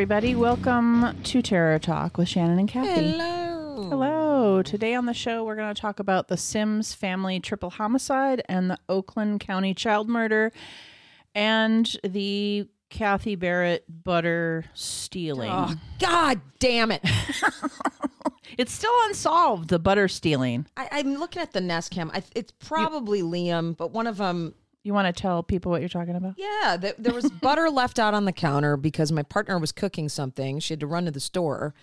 everybody. Welcome to Terror Talk with Shannon and Kathy. Hello. Hello. Today on the show, we're going to talk about the Sims family triple homicide and the Oakland County child murder and the Kathy Barrett butter stealing. Oh, God damn it. It's still unsolved, the butter stealing. I, I'm looking at the Nest cam. I, it's probably Liam, but one of them, You want to tell people what you're talking about? yeah, th- there was butter left out on the counter because my partner was cooking something. She had to run to the store.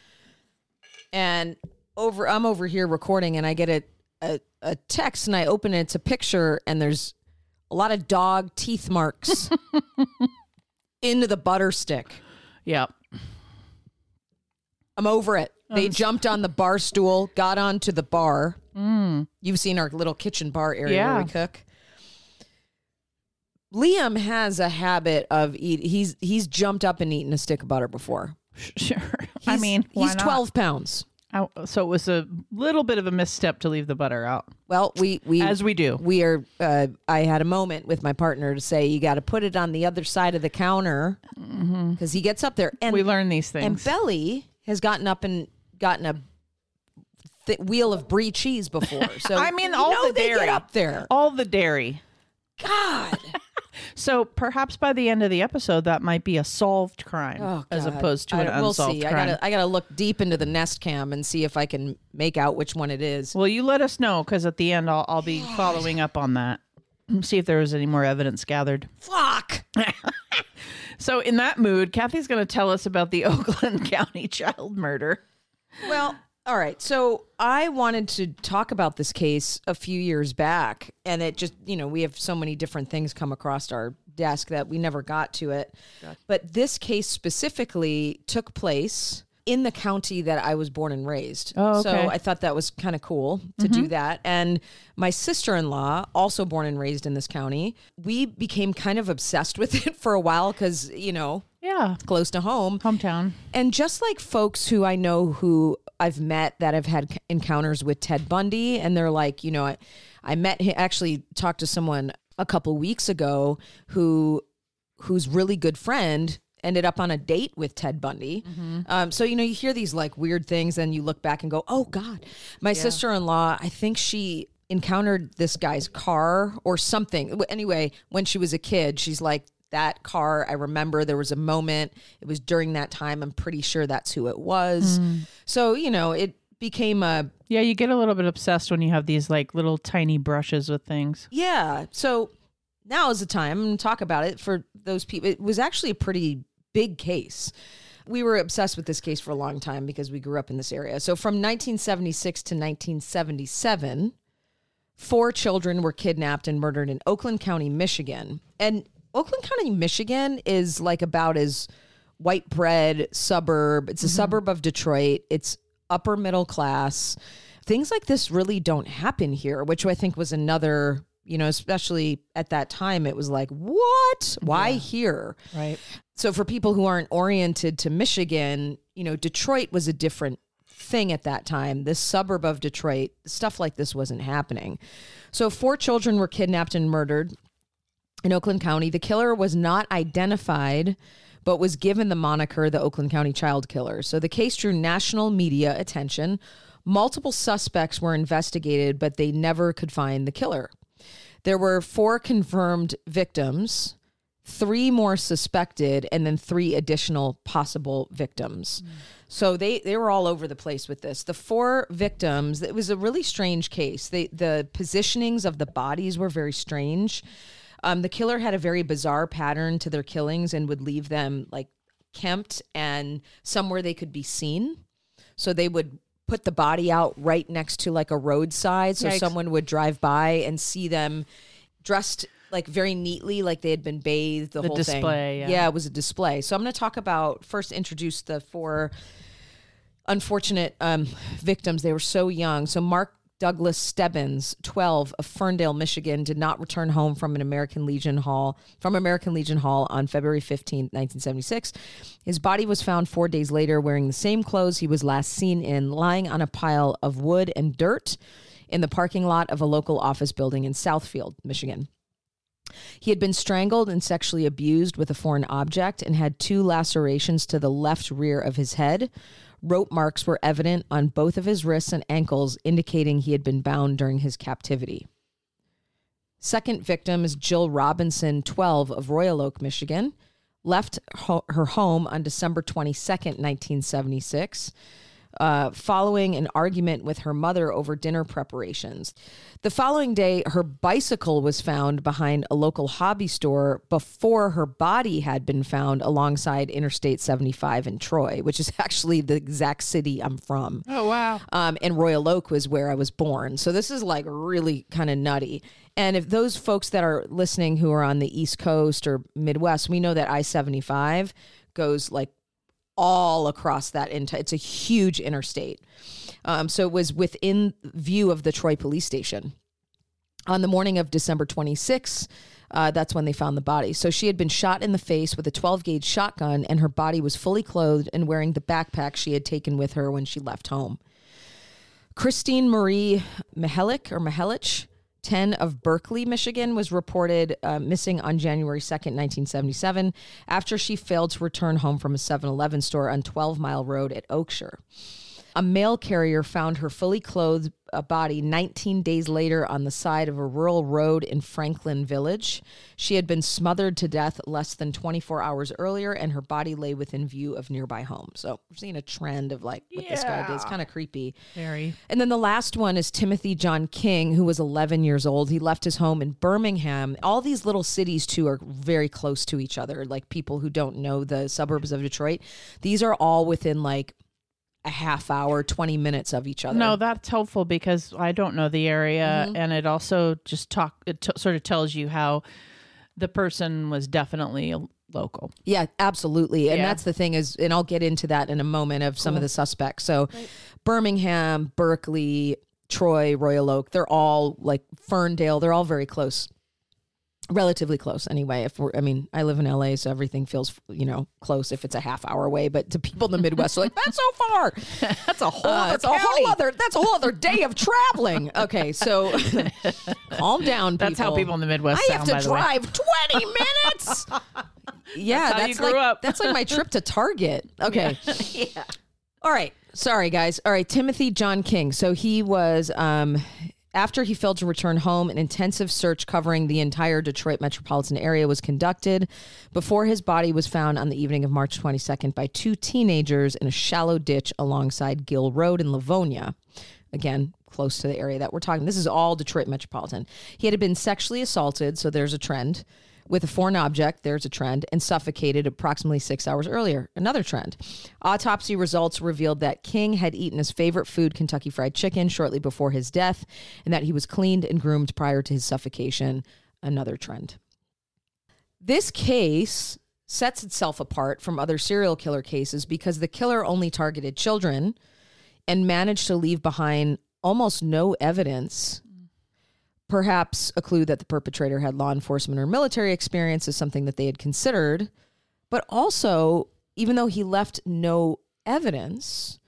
And over, I'm over here recording and I get a, a, a text and I open it. It's a picture and there's a lot of dog teeth marks into the butter stick. Yeah. I'm over it. They jumped on the bar stool, got onto the bar. Mm. You've seen our little kitchen bar area Yeah. where we cook. Liam has a habit of eat. He's he's jumped up and eaten a stick of butter before. Sure. I mean, he's not? twelve pounds. Oh, so it was a little bit of a misstep to leave the butter out, Well, we we as we do. we are. Uh, I had a moment with my partner to say you got to put it on the other side of the counter because he gets up there and Mm-hmm. we learn these things. and. Belly has gotten up and gotten a th- wheel of brie cheese before. So I mean, all the dairy up there. all the dairy. God. So perhaps by the end of the episode, that might be a solved crime Oh, as opposed to I- an we'll unsolved see. I gotta, I gotta look deep into the Nest Cam and see if I can make out which one it is. well, you let us know because at the end, I'll, I'll be following up on that. See if there was any more evidence gathered. Fuck. So, in that mood, Kathy's going to tell us about the Oakland County child murder. Well, all right. So I wanted to talk about this case a few years back, and it just, you know, we have so many different things come across our desk that we never got to it. But this case specifically took place in the county that I was born and raised. Oh, So okay. Mm-hmm. I thought that was kind of cool to do that. And my sister in law, also born and raised in this county, we became kind of obsessed with it for a while because, you know, Yeah, close to home. hometown. And just like folks who I know who I've met that have had encounters with Ted Bundy, and they're like, you know, I, I met him, actually talked to someone a couple weeks ago who whose really good friend ended up on a date with Ted Bundy. Um, so you know, you hear these like weird things, and you look back and go, "Oh God!" My sister-in-law, I think she encountered this guy's car or something. Anyway, when she was a kid, she's like. That car, I remember there was a moment. It was during that time. I'm pretty sure that's who it was. Hmm. So, you know, it became a Yeah, you get a little bit obsessed when you have these like little tiny brushes with things. Yeah. So now is the time to talk about it for those people. It was actually a pretty big case. We were obsessed with this case for a long time because we grew up in this area. So from 1976 to 1977, four children were kidnapped and murdered in Oakland County, Michigan. And Oakland County, Michigan is like about as white bread suburb. It's a mm-hmm. suburb of Detroit. It's upper middle class. Things like this really don't happen here, which I think was another, you know, especially at that time, it was like, what? Why here? Right. So for people who aren't oriented to Michigan, you know, Detroit was a different thing at that time. This suburb of Detroit, stuff like this wasn't happening. So four children were kidnapped and murdered in Oakland County. The killer was not identified, but was given the moniker the Oakland County Child Killer. So the case drew national media attention. Multiple suspects were investigated, but they never could find the killer. There were four confirmed victims, three more suspected, and then three additional possible victims. So they they were all over the place with this. The four victims, it was a really strange case. They the positionings of the bodies were very strange. Um, the killer had a very bizarre pattern to their killings and would leave them like kempt and somewhere they could be seen. So they would put the body out right next to like a roadside so Yikes. someone would drive by and see them dressed like very neatly like they had been bathed the, The whole display, thing. yeah. it was a display. So I'm going to talk about first introduce the four unfortunate um, victims. They were so young. So Mark Douglas Stebbins, 12 of Ferndale, Michigan, did not return home from an American Legion Hall from American Legion Hall on February 15, 1976. His body was found 4 days later wearing the same clothes he was last seen in, lying on a pile of wood and dirt in the parking lot of a local office building in Southfield, Michigan. He had been strangled and sexually abused with a foreign object and had two lacerations to the left rear of his head. Rope marks were evident on both of his wrists and ankles, indicating he had been bound during his captivity. Second victim is Jill Robinson, 12, of Royal Oak, Michigan. Left ho- her home on December 22nd, 1976 uh, following an argument with her mother over dinner preparations. The following day, her bicycle was found behind a local hobby store before her body had been found alongside Interstate 75 in Troy, which is actually the exact city I'm from. Oh, wow. Um, and Royal Oak was where I was born. So this is like really kind of nutty. And if those folks that are listening who are on the East Coast or Midwest, we know that I 75 goes like all across that entire. It's a huge interstate. Um, so it was within view of the Troy police station. On the morning of December 26, uh, that's when they found the body. So she had been shot in the face with a 12 gauge shotgun, and her body was fully clothed and wearing the backpack she had taken with her when she left home. Christine Marie Mihelich or Mihelich 10 of Berkley, Michigan, was reported uh, missing on January 2nd, 1977, after she failed to return home from a 7 Eleven store on 12 Mile Road at Oakshire. A mail carrier found her fully clothed uh, body 19 days later on the side of a rural road in Franklin Village. She had been smothered to death less than 24 hours earlier, and her body lay within view of nearby homes. So we're seeing a trend of like what this guy did. It's kind of creepy. Very. And then the last one is Timothy John King, who was 11 years old. He left his home in Birmingham. All these little cities, too, are very close to each other. Like people who don't know the suburbs of Detroit, these are all within like a half hour, 20 minutes of each other. No, that's helpful because I don't know the area, Mm-hmm. and it also just talk. It t- sort of tells you how the person was definitely a local. Yeah, absolutely. And Yeah. that's the thing is, and I'll get into that in a moment of some of the suspects. So Birmingham, Berkley, Troy, Royal Oak, they're all like Ferndale, they're all very close. Relatively close anyway. If we're I mean, I live in LA, so everything feels, you know, close if it's a half hour away. But to people in the Midwest, they're like, that's so far. That's a whole. Uh, other it's a whole other that's a whole other day of traveling. Okay, so calm down, people. That's how people in the Midwest I have sound, by to drive 20 minutes. Yeah, That's that's like up. that's like my trip to Target. Okay. yeah. All right. Sorry guys. All right, Timothy John King. So he was um after he failed to return home, an intensive search covering the entire Detroit metropolitan area was conducted before his body was found on the evening of March 22nd by two teenagers in a shallow ditch alongside Gill Road in Livonia. Again, close to the area that we're talking. This is all Detroit metropolitan. He had been sexually assaulted, so there's a trend with a foreign object, there's a trend, and suffocated approximately six hours earlier, another trend. Autopsy results revealed that King had eaten his favorite food, Kentucky Fried Chicken, shortly before his death, and that he was cleaned and groomed prior to his suffocation, another trend. This case sets itself apart from other serial killer cases because the killer only targeted children and managed to leave behind almost no evidence perhaps a clue that the perpetrator had law enforcement or military experience is something that they had considered. But also, even though he left no evidence,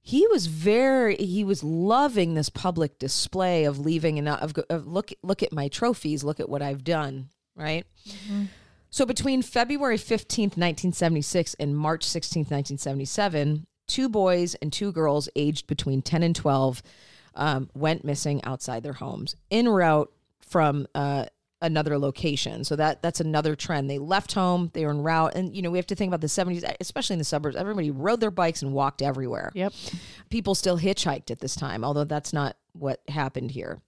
he was very he was loving this public display of leaving and of, of look look at my trophies, look at what I've done, right? So between February 15th, 1976 and March 16th, 1977, two boys and two girls aged between 10 and 12 um, went missing outside their homes en route from uh, another location. So that that's another trend. They left home, they were en route, and you know we have to think about the 70s, especially in the suburbs. Everybody rode their bikes and walked everywhere. Yep. People still hitchhiked at this time, although that's not what happened here.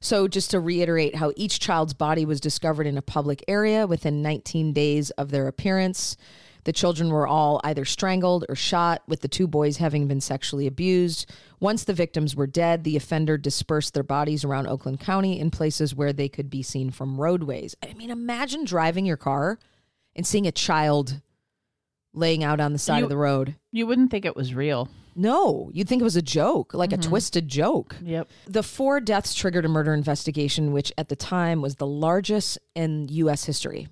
So, just to reiterate how each child's body was discovered in a public area within 19 days of their appearance. The children were all either strangled or shot, with the two boys having been sexually abused. Once the victims were dead, the offender dispersed their bodies around Oakland County in places where they could be seen from roadways. I mean, imagine driving your car and seeing a child laying out on the side You- of the road. You wouldn't think it was real. No, you'd think it was a joke, like a mm-hmm. twisted joke. Yep. The four deaths triggered a murder investigation, which at the time was the largest in U.S. history,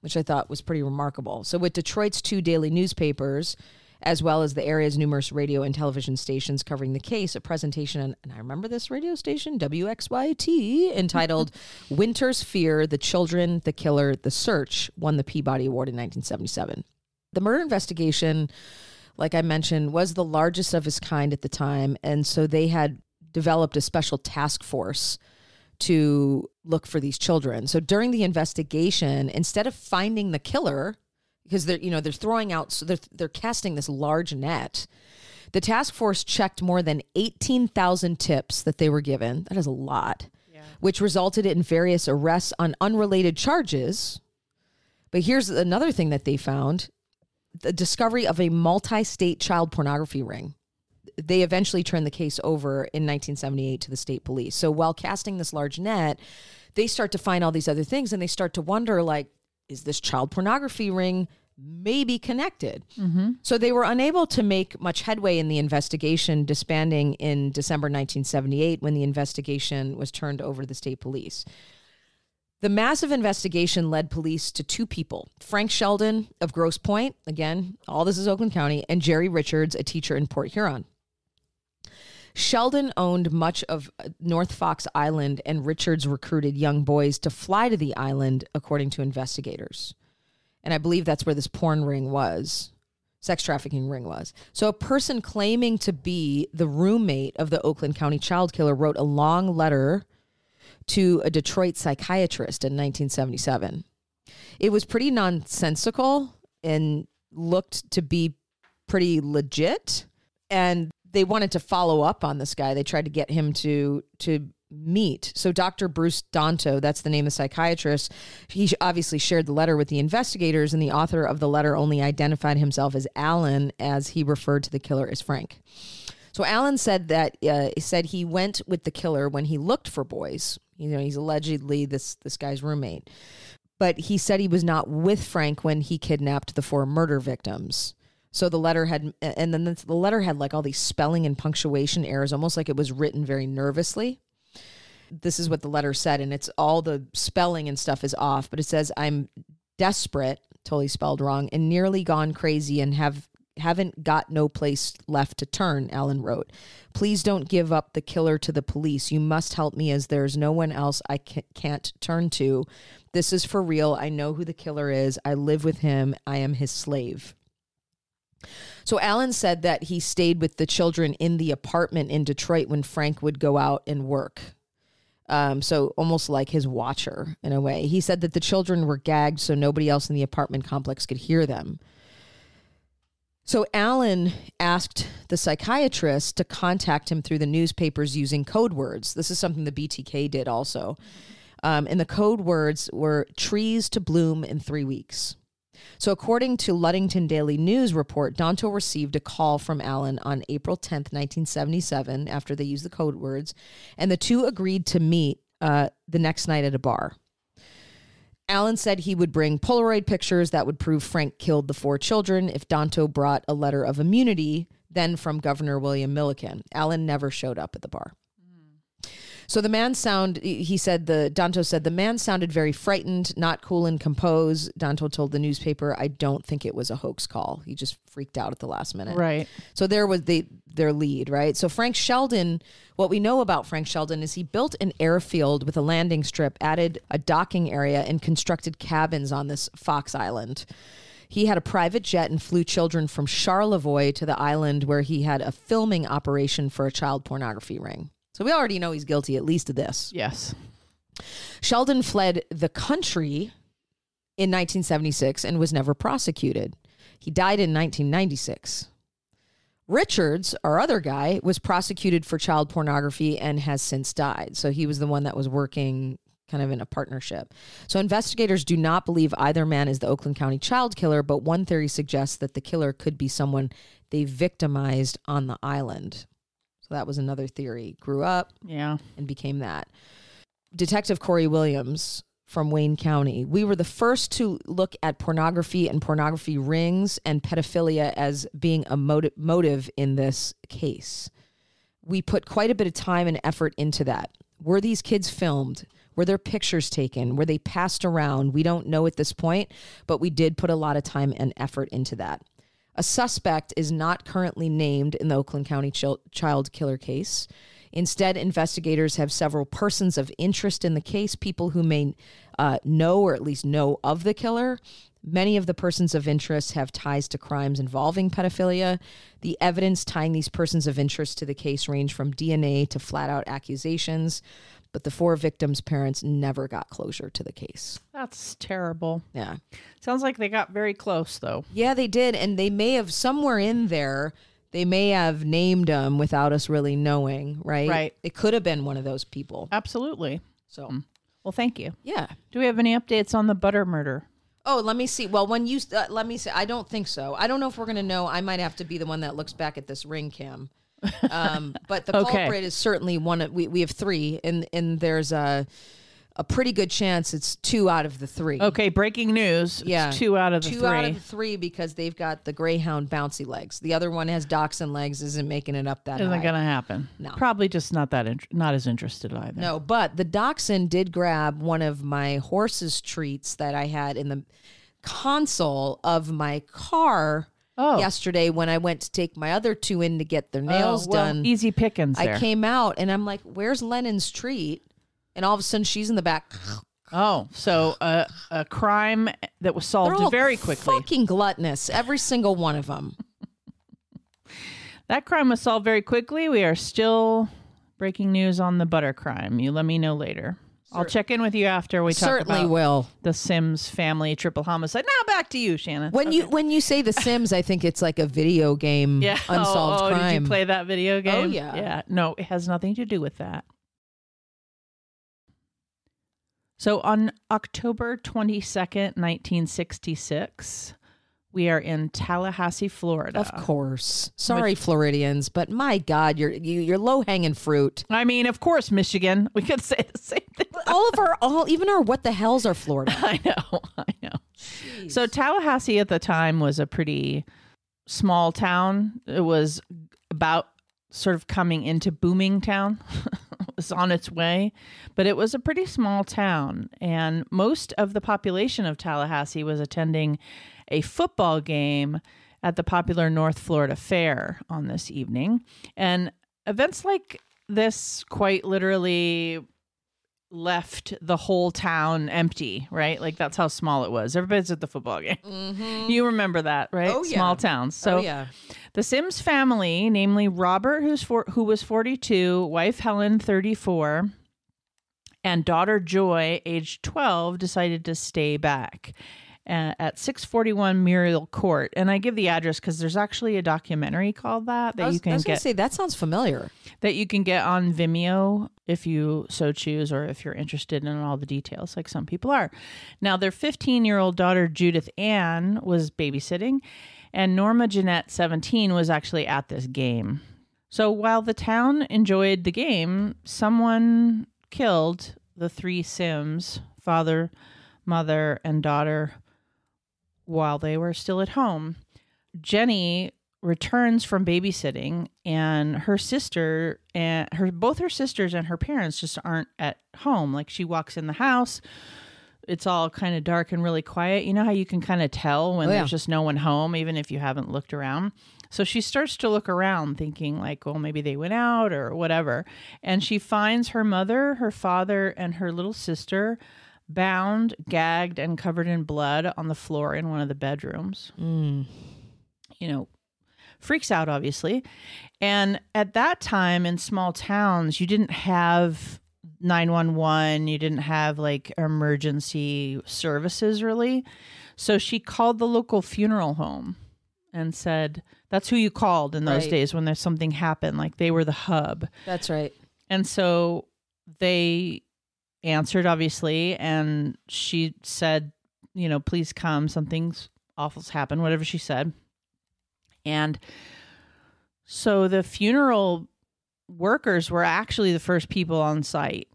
which I thought was pretty remarkable. So, with Detroit's two daily newspapers as well as the area's numerous radio and television stations covering the case. A presentation, and I remember this radio station, WXYT, entitled Winter's Fear The Children, the Killer, the Search, won the Peabody Award in 1977. The murder investigation, like I mentioned, was the largest of its kind at the time. And so they had developed a special task force to look for these children. So during the investigation, instead of finding the killer, because they're you know they're throwing out so they're they're casting this large net. The task force checked more than 18,000 tips that they were given. That is a lot. Yeah. Which resulted in various arrests on unrelated charges. But here's another thing that they found the discovery of a multi state child pornography ring. They eventually turned the case over in 1978 to the state police. So while casting this large net, they start to find all these other things and they start to wonder like, is this child pornography ring maybe connected? Mm-hmm. So they were unable to make much headway in the investigation, disbanding in December 1978 when the investigation was turned over to the state police. The massive investigation led police to two people Frank Shelden of Grosse Pointe, again, all this is Oakland County, and Jerry Richards, a teacher in Port Huron. Shelden owned much of uh, North Fox Island, and Richards recruited young boys to fly to the island, according to investigators. And I believe that's where this porn ring was, sex trafficking ring was. So a person claiming to be the roommate of the Oakland County child killer wrote a long letter to a Detroit psychiatrist in 1977. It was pretty nonsensical and looked to be pretty legit. And they wanted to follow up on this guy. They tried to get him to to meet. So Dr. Bruce Danto, that's the name of the psychiatrist, he obviously shared the letter with the investigators and the author of the letter only identified himself as Alan as he referred to the killer as Frank. So Alan said that uh, said he went with the killer when he looked for boys. You know, he's allegedly this this guy's roommate. But he said he was not with Frank when he kidnapped the four murder victims. So the letter had, and then the letter had like all these spelling and punctuation errors, almost like it was written very nervously. This is what the letter said, and it's all the spelling and stuff is off, but it says, I'm desperate, totally spelled wrong, and nearly gone crazy and have haven't got no place left to turn, Alan wrote. Please don't give up the killer to the police. You must help me as there's no one else I can't turn to. This is for real. I know who the killer is. I live with him. I am his slave. So Alan said that he stayed with the children in the apartment in Detroit when Frank would go out and work. Um, so almost like his watcher in a way. He said that the children were gagged so nobody else in the apartment complex could hear them. So Alan asked the psychiatrist to contact him through the newspapers using code words. This is something the BTK did also. Um, and the code words were trees to bloom in three weeks. So, according to Ludington Daily News report, Danto received a call from Allen on April 10th, 1977, after they used the code words, and the two agreed to meet uh, the next night at a bar. Allen said he would bring Polaroid pictures that would prove Frank killed the four children if Danto brought a letter of immunity, then from Governor William Milliken. Allen never showed up at the bar. So the man sound he said the Danto said the man sounded very frightened, not cool and composed. Danto told the newspaper, "I don't think it was a hoax call. He just freaked out at the last minute." Right. So there was the their lead, right? So Frank Shelden, what we know about Frank Shelden is he built an airfield with a landing strip, added a docking area and constructed cabins on this Fox Island. He had a private jet and flew children from Charlevoix to the island where he had a filming operation for a child pornography ring. So we already know he's guilty at least of this. Yes. Shelden fled the country in 1976 and was never prosecuted. He died in 1996. Richards, our other guy, was prosecuted for child pornography and has since died. So he was the one that was working kind of in a partnership. So investigators do not believe either man is the Oakland County child killer, but one theory suggests that the killer could be someone they victimized on the island. So that was another theory. Grew up, yeah, and became that. Detective Corey Williams from Wayne County. We were the first to look at pornography and pornography rings and pedophilia as being a motive, motive in this case. We put quite a bit of time and effort into that. Were these kids filmed? Were there pictures taken? Were they passed around? We don't know at this point, but we did put a lot of time and effort into that. A suspect is not currently named in the Oakland County chil- child killer case. Instead, investigators have several persons of interest in the case, people who may uh, know or at least know of the killer. Many of the persons of interest have ties to crimes involving pedophilia. The evidence tying these persons of interest to the case range from DNA to flat out accusations, but the four victims' parents never got closure to the case. That's terrible. Yeah. Sounds like they got very close, though. Yeah, they did. And they may have somewhere in there, they may have named them without us really knowing, right? Right. It could have been one of those people. Absolutely. So, Well, thank you. yeah. Do we have any updates on the butter murder? Oh, let me see. Well, when you uh, let me see, I don't think so. I don't know if we're gonna know. I might have to be the one that looks back at this ring cam. Um, but the Okay. culprit is certainly one. Of, we we have three, and and there's a a pretty good chance it's two out of the three. Okay, breaking news. It's Yeah. two out of the Two three. out of the three because they've got the greyhound bouncy legs. The other one has dachshund legs. Isn't making it up that Isn't high. gonna happen. No. Probably just not that int- not as interested either. No, but the dachshund did grab one of my horse's treats that I had in the console of my car Oh. yesterday when I went to take my other two in to get their Oh, nails well, done. Easy pickings there. I came out and I'm like, "Where's Lennon's treat?" And all of a sudden, she's in the back. Oh, so a a crime that was solved very quickly. Fucking gluttonous, every single one of them. That crime was solved very quickly. We are still breaking news on the butter crime. You let me know later. I'll check in with you after we talk Certainly about will. the Sims family triple homicide. Now back to you, Shannon. When you when you say The Sims, I think it's like a video game yeah, unsolved oh, oh, crime. Did you play that video oh, game? Oh yeah. yeah. No, it has nothing to do with that. So on October twenty second, nineteen sixty six, we are in Tallahassee, Florida. Of course. Sorry, Floridians, but my God, you're you, you're low hanging fruit. I mean, of course, Michigan. We could say the same thing. All of our all even our what the hells are Florida. I know, I know. So Tallahassee at the time was a pretty small town. It was about sort of coming into booming town. it was on its way, but it was a pretty small town and most of the population of Tallahassee was attending a football game at the popular North Florida Fair on this evening. And events like this quite literally left the whole town empty, right? Like that's how small it was. Everybody's at the football game. Mm-hmm. You remember that, right? Oh, yeah. Small towns. So oh yeah. the Sims family, namely Robert, who's for, who was 42, wife Helen, 34, and daughter Joy, age 12, decided to stay back at 641 Muriel Court. And I give the address because there's actually a documentary called that that was, you I can get say that sounds familiar. that you can get on Vimeo if you so choose or if you're interested in all the details like some people are. Now their 15-year-old daughter Judith Ann was babysitting and Norma Jeanette 17 was actually at this game. So while the town enjoyed the game, someone killed the three Sims, father, mother, and daughter while they were still at home. Jenny returns from babysitting and her sister and her both her sisters and her parents just aren't at home like she walks in the house it's all kind of dark and really quiet you know how you can kind of tell when Oh, yeah. there's just no one home even if you haven't looked around so she starts to look around thinking like well maybe they went out or whatever and she finds her mother her father and her little sister bound gagged and covered in blood on the floor in one of the bedrooms Mm. you know, freaks out, obviously. And at that time in small towns, you didn't have 911, you didn't have like emergency services really. So she called the local funeral home and said, that's who you called in those Right. days when there's something happened. Like they were the hub. That's right. And so they answered, obviously, and she said, you know, please come. Something's awful's happened, whatever she said. And so the funeral workers were actually the first people on site.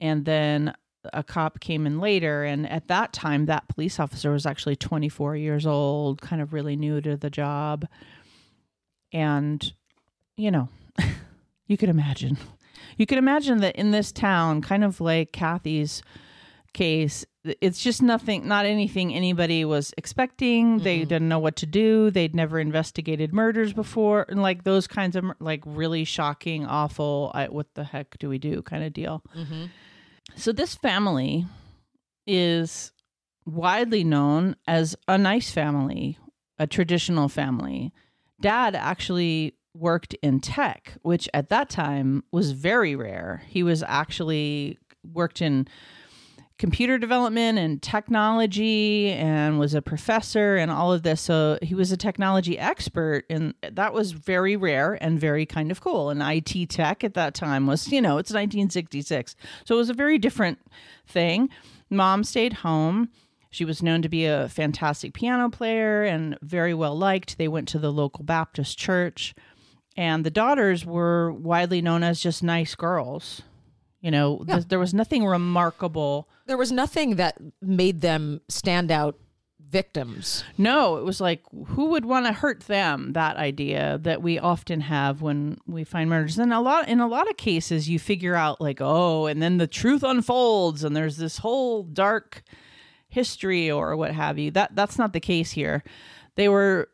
And then a cop came in later. And at that time, that police officer was actually 24 years old, kind of really new to the job. And, you know, you could imagine. You can imagine that in this town, kind of like Kathy's case, it's just nothing, not anything anybody was expecting. They mm-hmm. didn't know what to do. They'd never investigated murders before, and like those kinds of like really shocking, awful. I, what the heck do we do? Kind of deal. Mm-hmm. So this family is widely known as a nice family, a traditional family. Dad actually worked in tech, which at that time was very rare. He was actually worked in computer development and technology and was a professor and all of this. So he was a technology expert and that was very rare and very kind of cool. And IT tech at that time was, you know, it's 1966. So it was a very different thing. Mom stayed home. She was known to be a fantastic piano player and very well liked. They went to the local Baptist church. And the daughters were widely known as just nice girls. You know, th- there was nothing remarkable. There was nothing that made them stand out victims. No, it was like who would want to hurt them? That idea that we often have when we find murders. And a lot in a lot of cases you figure out like, oh, and then the truth unfolds and there's this whole dark history or what have you. That that's not the case here. They were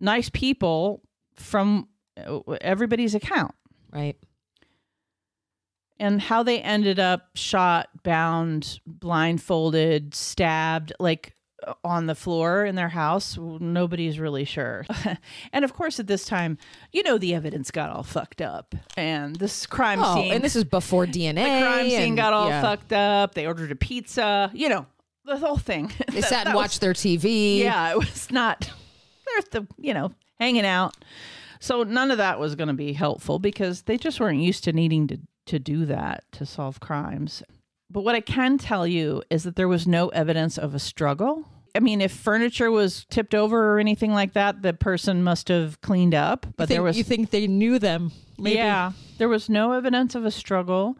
nice people from uh, everybody's account. Right. and how they ended up shot, bound, blindfolded, stabbed, like uh, on the floor in their house, nobody's really sure. and of course, at this time, you know, the evidence got all fucked up, and this crime Oh, scene, and this is before DNA. the crime scene and- got all yeah. fucked up. They ordered a pizza, you know, the whole thing. They That- sat and that was- watched their TV. yeah, it was not. They're the you know hanging out. So none of that was going to be helpful because they just weren't used to needing to to do that to solve crimes. But what I can tell you is that there was no evidence of a struggle. I mean, if furniture was tipped over or anything like that, the person must have cleaned up. But think, there was you think they knew them? Maybe. yeah, there was no evidence of a struggle.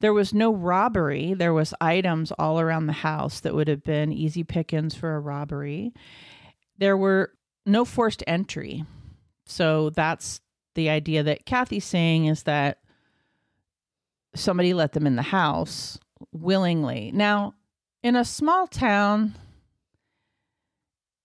There was no robbery. There was items all around the house that would have been easy pickings for a robbery. There were no forced entry. So that's the idea that Kathy's saying is that somebody let them in the house willingly. Now, in a small town,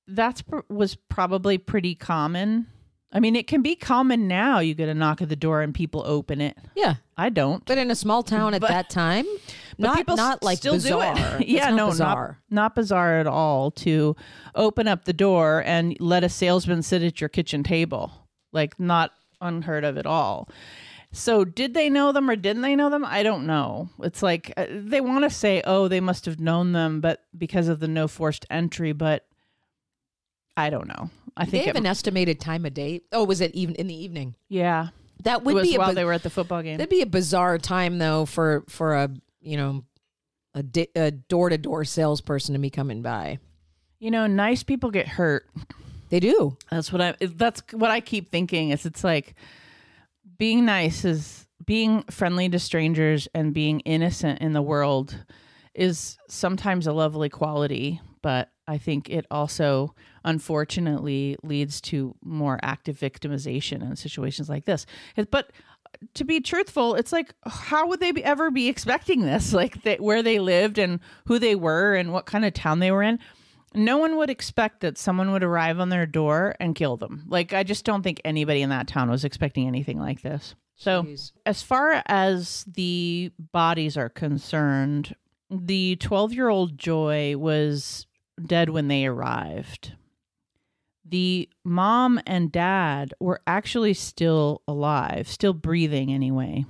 that's was probably pretty common. I mean, it can be common now. You get a knock at the door and people open it. Yeah. I don't. But in a small town at But- that time, But not people not like still bizarre. do it. Yeah, not no, bizarre. not not bizarre at all to open up the door and let a salesman sit at your kitchen table. Like not unheard of at all. So did they know them or didn't they know them? I don't know. It's like uh, they want to say, "Oh, they must have known them," but because of the no forced entry, but I don't know. I think They have it, an estimated time of day. Oh, was it even in the evening? yeah, That would be a while biz- they were at the football game. that'd be a bizarre time though for for a you know a a door to door salesperson to be coming by. You know, nice people get hurt. They do. That's what I. That's what I keep thinking. Is it's like being nice is being friendly to strangers and being innocent in the world is sometimes a lovely quality, but I think it also unfortunately leads to more active victimization in situations like this. But to be truthful, it's like how would they be, ever be expecting this? Like where they lived and who they were and what kind of town they were in. No one would expect that someone would arrive on their door and kill them. Like I just don't think anybody in that town was expecting anything like this. So Jeez. as far as the bodies are concerned, the 12 year old Joy was dead when they arrived. The mom and dad were actually still alive, still breathing anyway.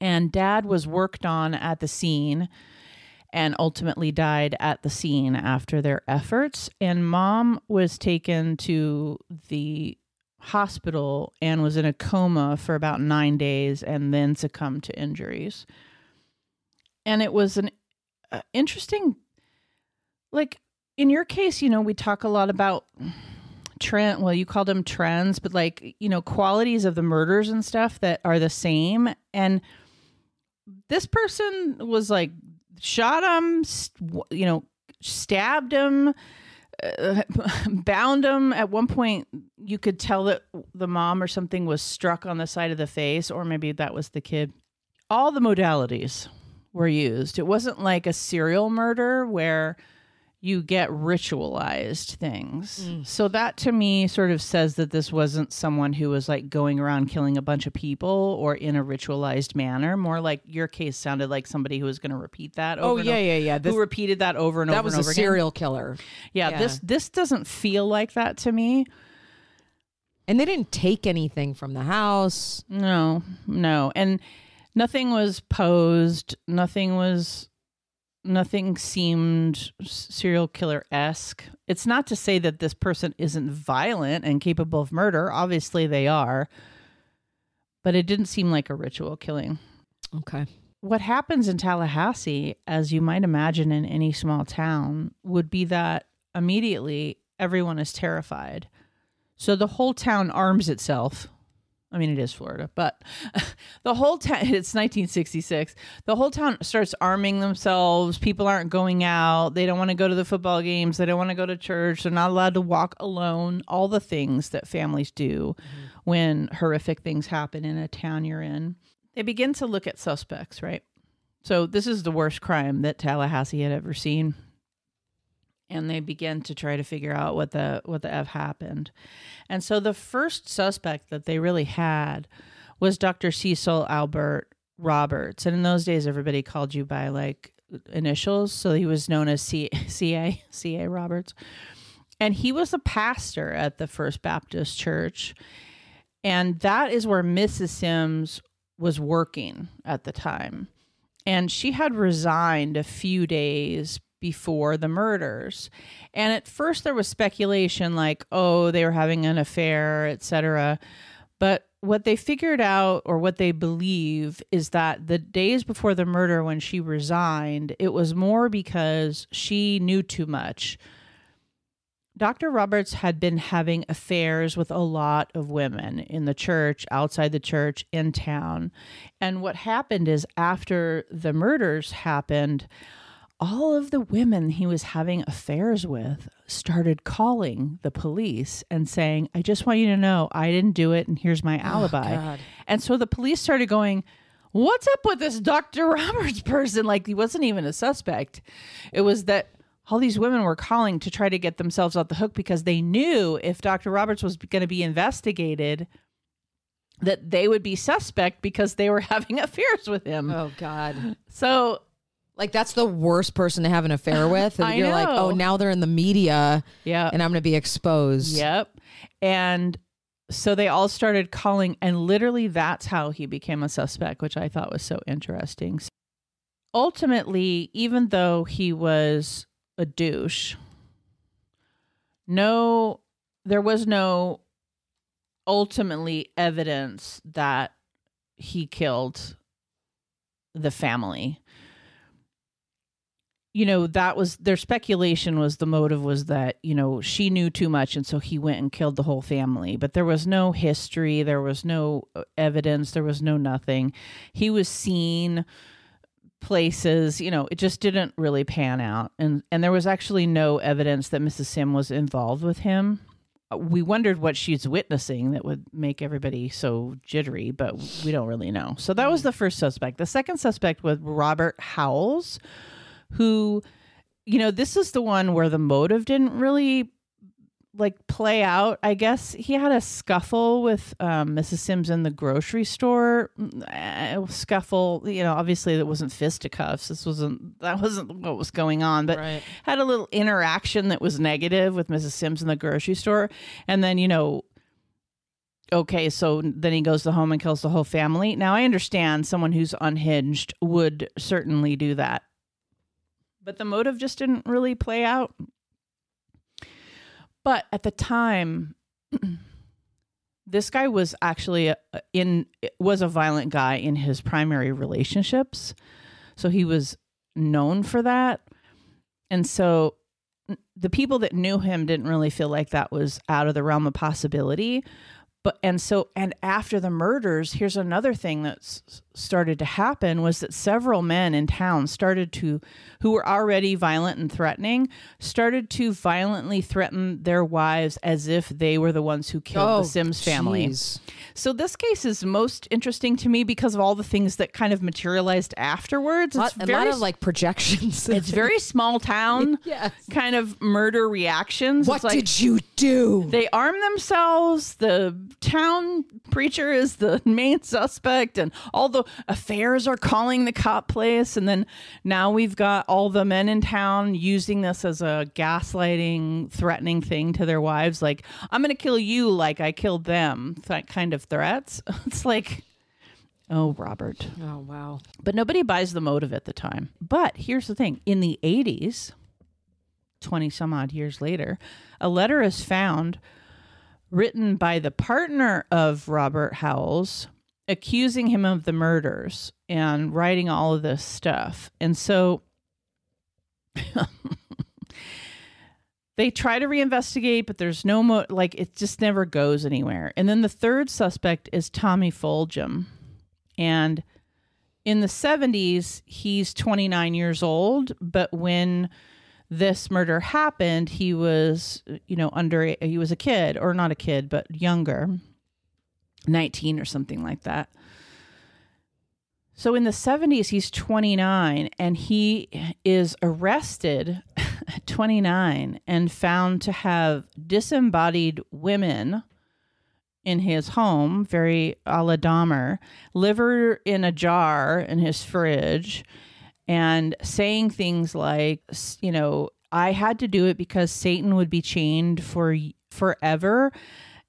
And dad was worked on at the scene and ultimately died at the scene after their efforts. And mom was taken to the hospital and was in a coma for about nine days and then succumbed to injuries. And it was an uh, interesting, like in your case, you know, we talk a lot about trend. Well, you called them trends, but like you know, qualities of the murders and stuff that are the same. And this person was like shot him, st- you know, stabbed him, uh, bound him. At one point, you could tell that the mom or something was struck on the side of the face, or maybe that was the kid. All the modalities were used. It wasn't like a serial murder where you get ritualized things. Mm. So that to me sort of says that this wasn't someone who was like going around killing a bunch of people or in a ritualized manner. More like your case sounded like somebody who was going to repeat that oh, over Oh and yeah, over, yeah, yeah. This, who repeated that over and that over was and a over again. serial killer, Yeah, Yeah. this this doesn't feel like that to me. and they didn't take anything from the house. No, no. And nothing was posed. Nothing was, nothing seemed serial killer esque. It's not to say that this person isn't violent and capable of murder. Obviously, they are. But it didn't seem like a ritual killing. Okay. What happens in Tallahassee, as you might imagine in any small town, would be that immediately everyone is terrified. So the whole town arms itself. I mean, it is Florida, but the whole town, it's 1966. The whole town starts arming themselves. People aren't going out. They don't want to go to the football games. They don't want to go to church. They're not allowed to walk alone. All the things that families do mm-hmm. when horrific things happen in a town you're in. They begin to look at suspects, right? So this is the worst crime that Tallahassee had ever seen. And they begin to try to figure out what the what the F happened. And so the first suspect that they really had was Dr. Cecil Albert Roberts. And in those days everybody called you by like initials, so he was known as C- CA CA Roberts. And he was a pastor at the First Baptist Church. And that is where Mrs. Sims was working at the time. And she had resigned a few days before the murders. And at first there was speculation like, oh, they were having an affair, etc. But what they figured out or what they believe is that the days before the murder when she resigned, it was more because she knew too much. Dr. Roberts had been having affairs with a lot of women in the church, outside the church, in town. And what happened is after the murders happened, all of the women he was having affairs with started calling the police and saying, I just want you to know I didn't do it and here's my oh, alibi. God. and so the police started going, What's up with this Dr. Roberts person? Like he wasn't even a suspect. It was that all these women were calling to try to get themselves off the hook because they knew if Dr. Roberts was going to be investigated, that they would be suspect because they were having affairs with him. Oh God. So Like that's the worst person to have an affair with. And you're like, oh, now they're in the media yeah, and I'm going to be exposed. Yep. And so they all started calling, and literally that's how he became a suspect, which I thought was so interesting. So Ultimately, even though he was a douche, no, there was no ultimately evidence that he killed the family you know that was their speculation was the motive was that you know she knew too much and so he went and killed the whole family. But there was no history there was no uh, evidence there was no nothing. He was seen places you know it just didn't really pan out. And and there was actually no evidence that mrs sim was involved with him. Uh, we wondered what she's witnessing that would make everybody so jittery but we don't really know. So that was the first suspect. The second suspect was robert howells who you know this is the one where the motive didn't really like play out i guess he had a scuffle with um, mrs sims in the grocery store uh, scuffle you know obviously that wasn't fisticuffs this wasn't that wasn't what was going on but Right. had a little interaction that was negative with mrs sims in the grocery store and then you know okay, so then he goes to home and kills the whole family. Now I understand someone who's unhinged would certainly do that. But the motive just didn't really play out. But at the time this guy was actually in was a violent guy in his primary relationships. So he was known for that. And so the people that knew him didn't really feel like that was out of the realm of possibility but and so and after the murders here's another thing that's started to happen was that several men in town started to who were already violent and threatening started to violently threaten their wives as if they were the ones who killed the oh, sims family Oh, jeez. so this case is most interesting to me because of all the things that kind of materialized afterwards it's a very lot of like projections. it's very small town Yes. kind of murder reactions what like, did you do? they arm themselves. The town preacher is the main suspect, and all the affairs are calling the cop place. And then now we've got all the men in town using this as a gaslighting, threatening thing to their wives. Like, I'm going to kill you like I killed them. That kind of threats. It's like, oh, Robert. oh wow. But nobody buys the motive at the time. But here's the thing in the 80s, 20 some odd years later, a letter is found written by the partner of Robert Howells accusing him of the murders and writing all of this stuff. And so they try to reinvestigate, but there's no mo- like it just never goes anywhere. And then the third suspect is Tommy Fulgham. And in the 70s, he's 29 years old, but when this murder happened, he was, you know, under he was a kid or not a kid, but younger. 19 or something like that. So in the 70s, he's 29 and he is arrested at 29 and found to have disembodied women in his home, very a la Dahmer, liver in a jar in his fridge, and saying things like, you know, I had to do it because Satan would be chained for forever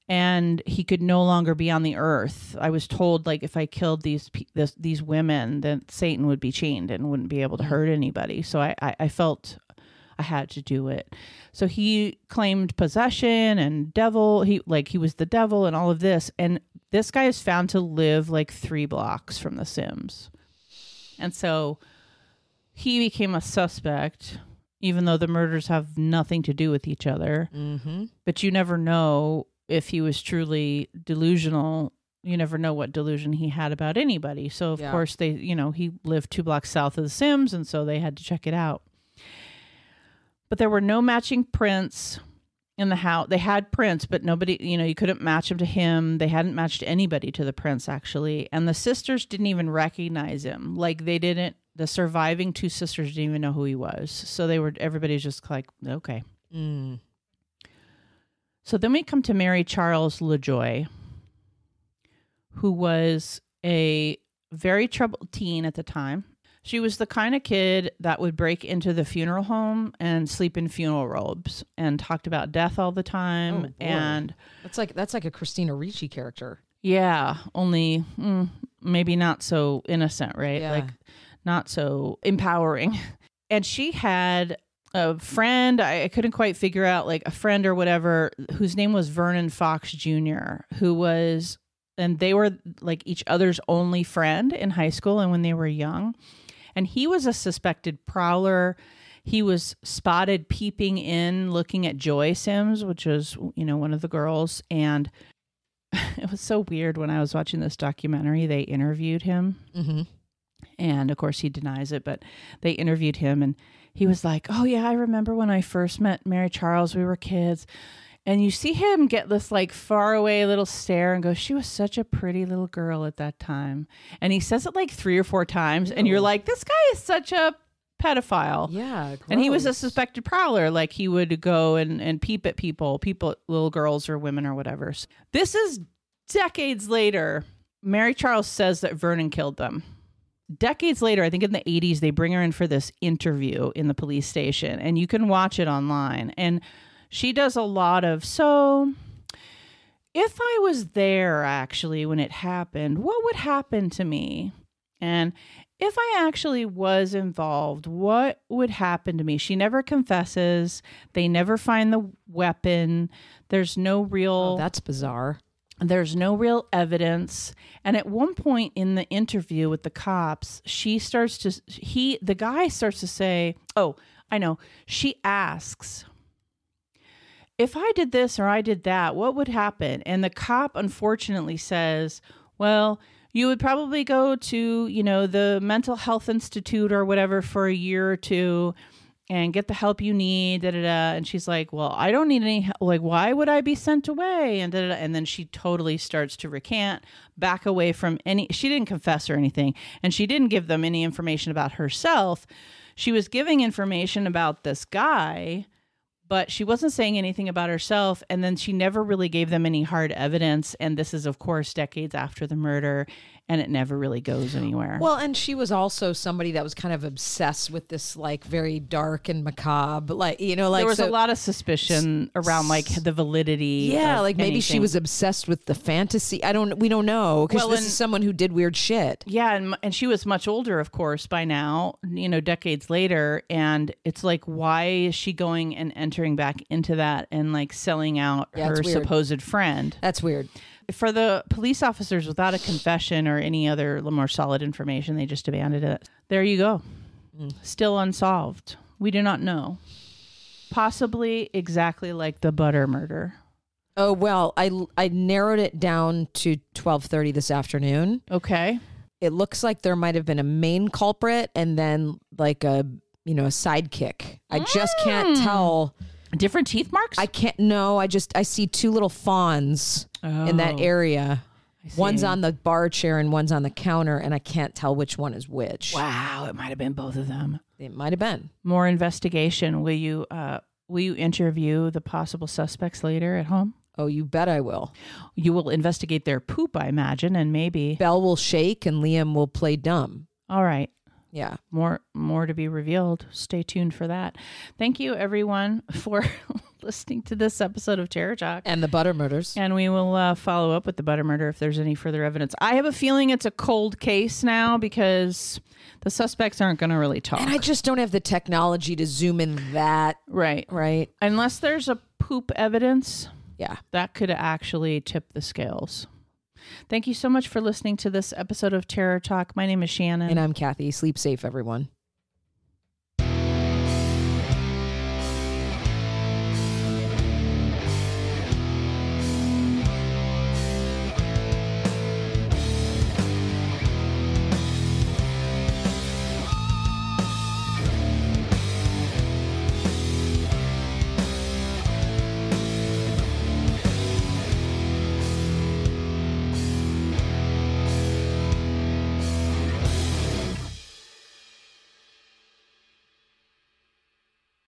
and he could no longer be on the earth. I was told like if I killed these this, these women, then Satan would be chained and wouldn't be able to hurt mm. anybody. So I, I, I felt I had to do it. So he claimed possession and devil. He like he was the devil and all of this. And this guy is found to live like three blocks from the Sims. And so he became a suspect, even though the murders have nothing to do with each other. Mm-hmm. but you never know if he was truly delusional. You never know what delusion he had about anybody. So of Yeah. course they you know he lived two blocks south of the sims and so they had to check it out. But there were no matching prints in the house they had prints but nobody you know you couldn't match them to him. They hadn't matched anybody to the prints actually. And the sisters didn't even recognize him. Like they didn't the surviving two sisters didn't even know who he was so they were everybody's just like okay Mm. so then we come to Mary Charles LeJoy, who was a very troubled teen at the time. She was the kind of kid that would break into the funeral home and sleep in funeral robes and talked about death all the Oh, time. boy. and That's like that's like a Christina Ricci character. yeah, only mm, maybe not so innocent, right? Yeah. Like not so empowering. And she had a friend, I, I couldn't quite figure out, like a friend or whatever, whose name was Vernon Fox Jr., who was, and they were like each other's only friend in high school and when they were young. And he was a suspected prowler. He was spotted peeping in, looking at Joy Sims, which was, you know, one of the girls. And it was so weird when I was watching this documentary. They interviewed him, Mm-hmm. And of course he denies it, but they interviewed him, and he was like, "Oh yeah, I remember when I first met Mary Charles. We were kids." And you see him get this like far away little stare and go, She was such a pretty little girl at that time. And he says it like three or four times. And you're oh. like, This guy is such a pedophile. Yeah. And he was a suspected prowler. Like he would go and, and peep at people, people, little girls or women or whatever. So This is decades later. Mary Charles says that Vernon killed them. Decades later, I think in the 80s, they bring her in for this interview in the police station, and you can watch it online. And she does a lot of so. If I was there actually when it happened, what would happen to me? And if I actually was involved, what would happen to me? She never confesses. They never find the weapon. There's no real Oh, that's bizarre. There's no real evidence. And at one point in the interview with the cops, she starts to he the guy starts to say, "Oh, I know." She asks if I did this or I did that, what would happen? And the cop unfortunately says, well, you would probably go to, you know, the mental health institute or whatever for a year or two and get the help you need. Da, da, da. And she's like, well, I don't need any help. Like, why would I be sent away? And da, da, da. and then she totally starts to recant, back away from any. She didn't confess or anything, and she didn't give them any information about herself. She was giving information about this guy but she wasn't saying anything about herself and then she never really gave them any hard evidence and this is of course decades after the murder and it never really goes anywhere Well, and she was also somebody that was kind of obsessed with this like very dark and macabre, like you know, like there was so- a lot of suspicion around like the validity Yeah, like maybe she was obsessed with the fantasy. I don't. We don't know because Well, this and- is someone who did weird shit. yeah and, and she was much older of course by now you know decades later and it's like why is she going and entering back into that and like selling out Yeah, her supposed friend That's weird. For the police officers without a confession or any other more solid information, they just abandoned it. There you go. Mm. Still unsolved. We do not know. Possibly exactly like the butter murder. Oh well, I I narrowed it down to twelve thirty this afternoon. Okay. It looks like there might have been a main culprit and then like a you know a sidekick. I just can't mm. tell. Different teeth marks? I can't. No, I just I see two little fawns in that Oh, area. One's on the bar chair and one's on the counter, and I can't tell which one is which. Wow, it might have been both of them. It might have been. More investigation. Will you uh will you interview the possible suspects later at home? Oh, you bet I will. You will investigate their poop, I imagine, and maybe Bell will shake and Liam will play dumb. all right. Yeah. more more to be revealed. Stay tuned for that. Thank you everyone for listening to this episode of Terror Talk. And the butter murders. And we will uh, follow up with the butter murder if there's any further evidence. I have a feeling it's a cold case now because the suspects aren't going to really talk. And I just don't have the technology to zoom in that, right. right? Unless there's a poop evidence, Yeah. that could actually tip the scales. Thank you so much for listening to this episode of Terror Talk. My name is Shannon. And I'm Cathy. Sleep safe, everyone.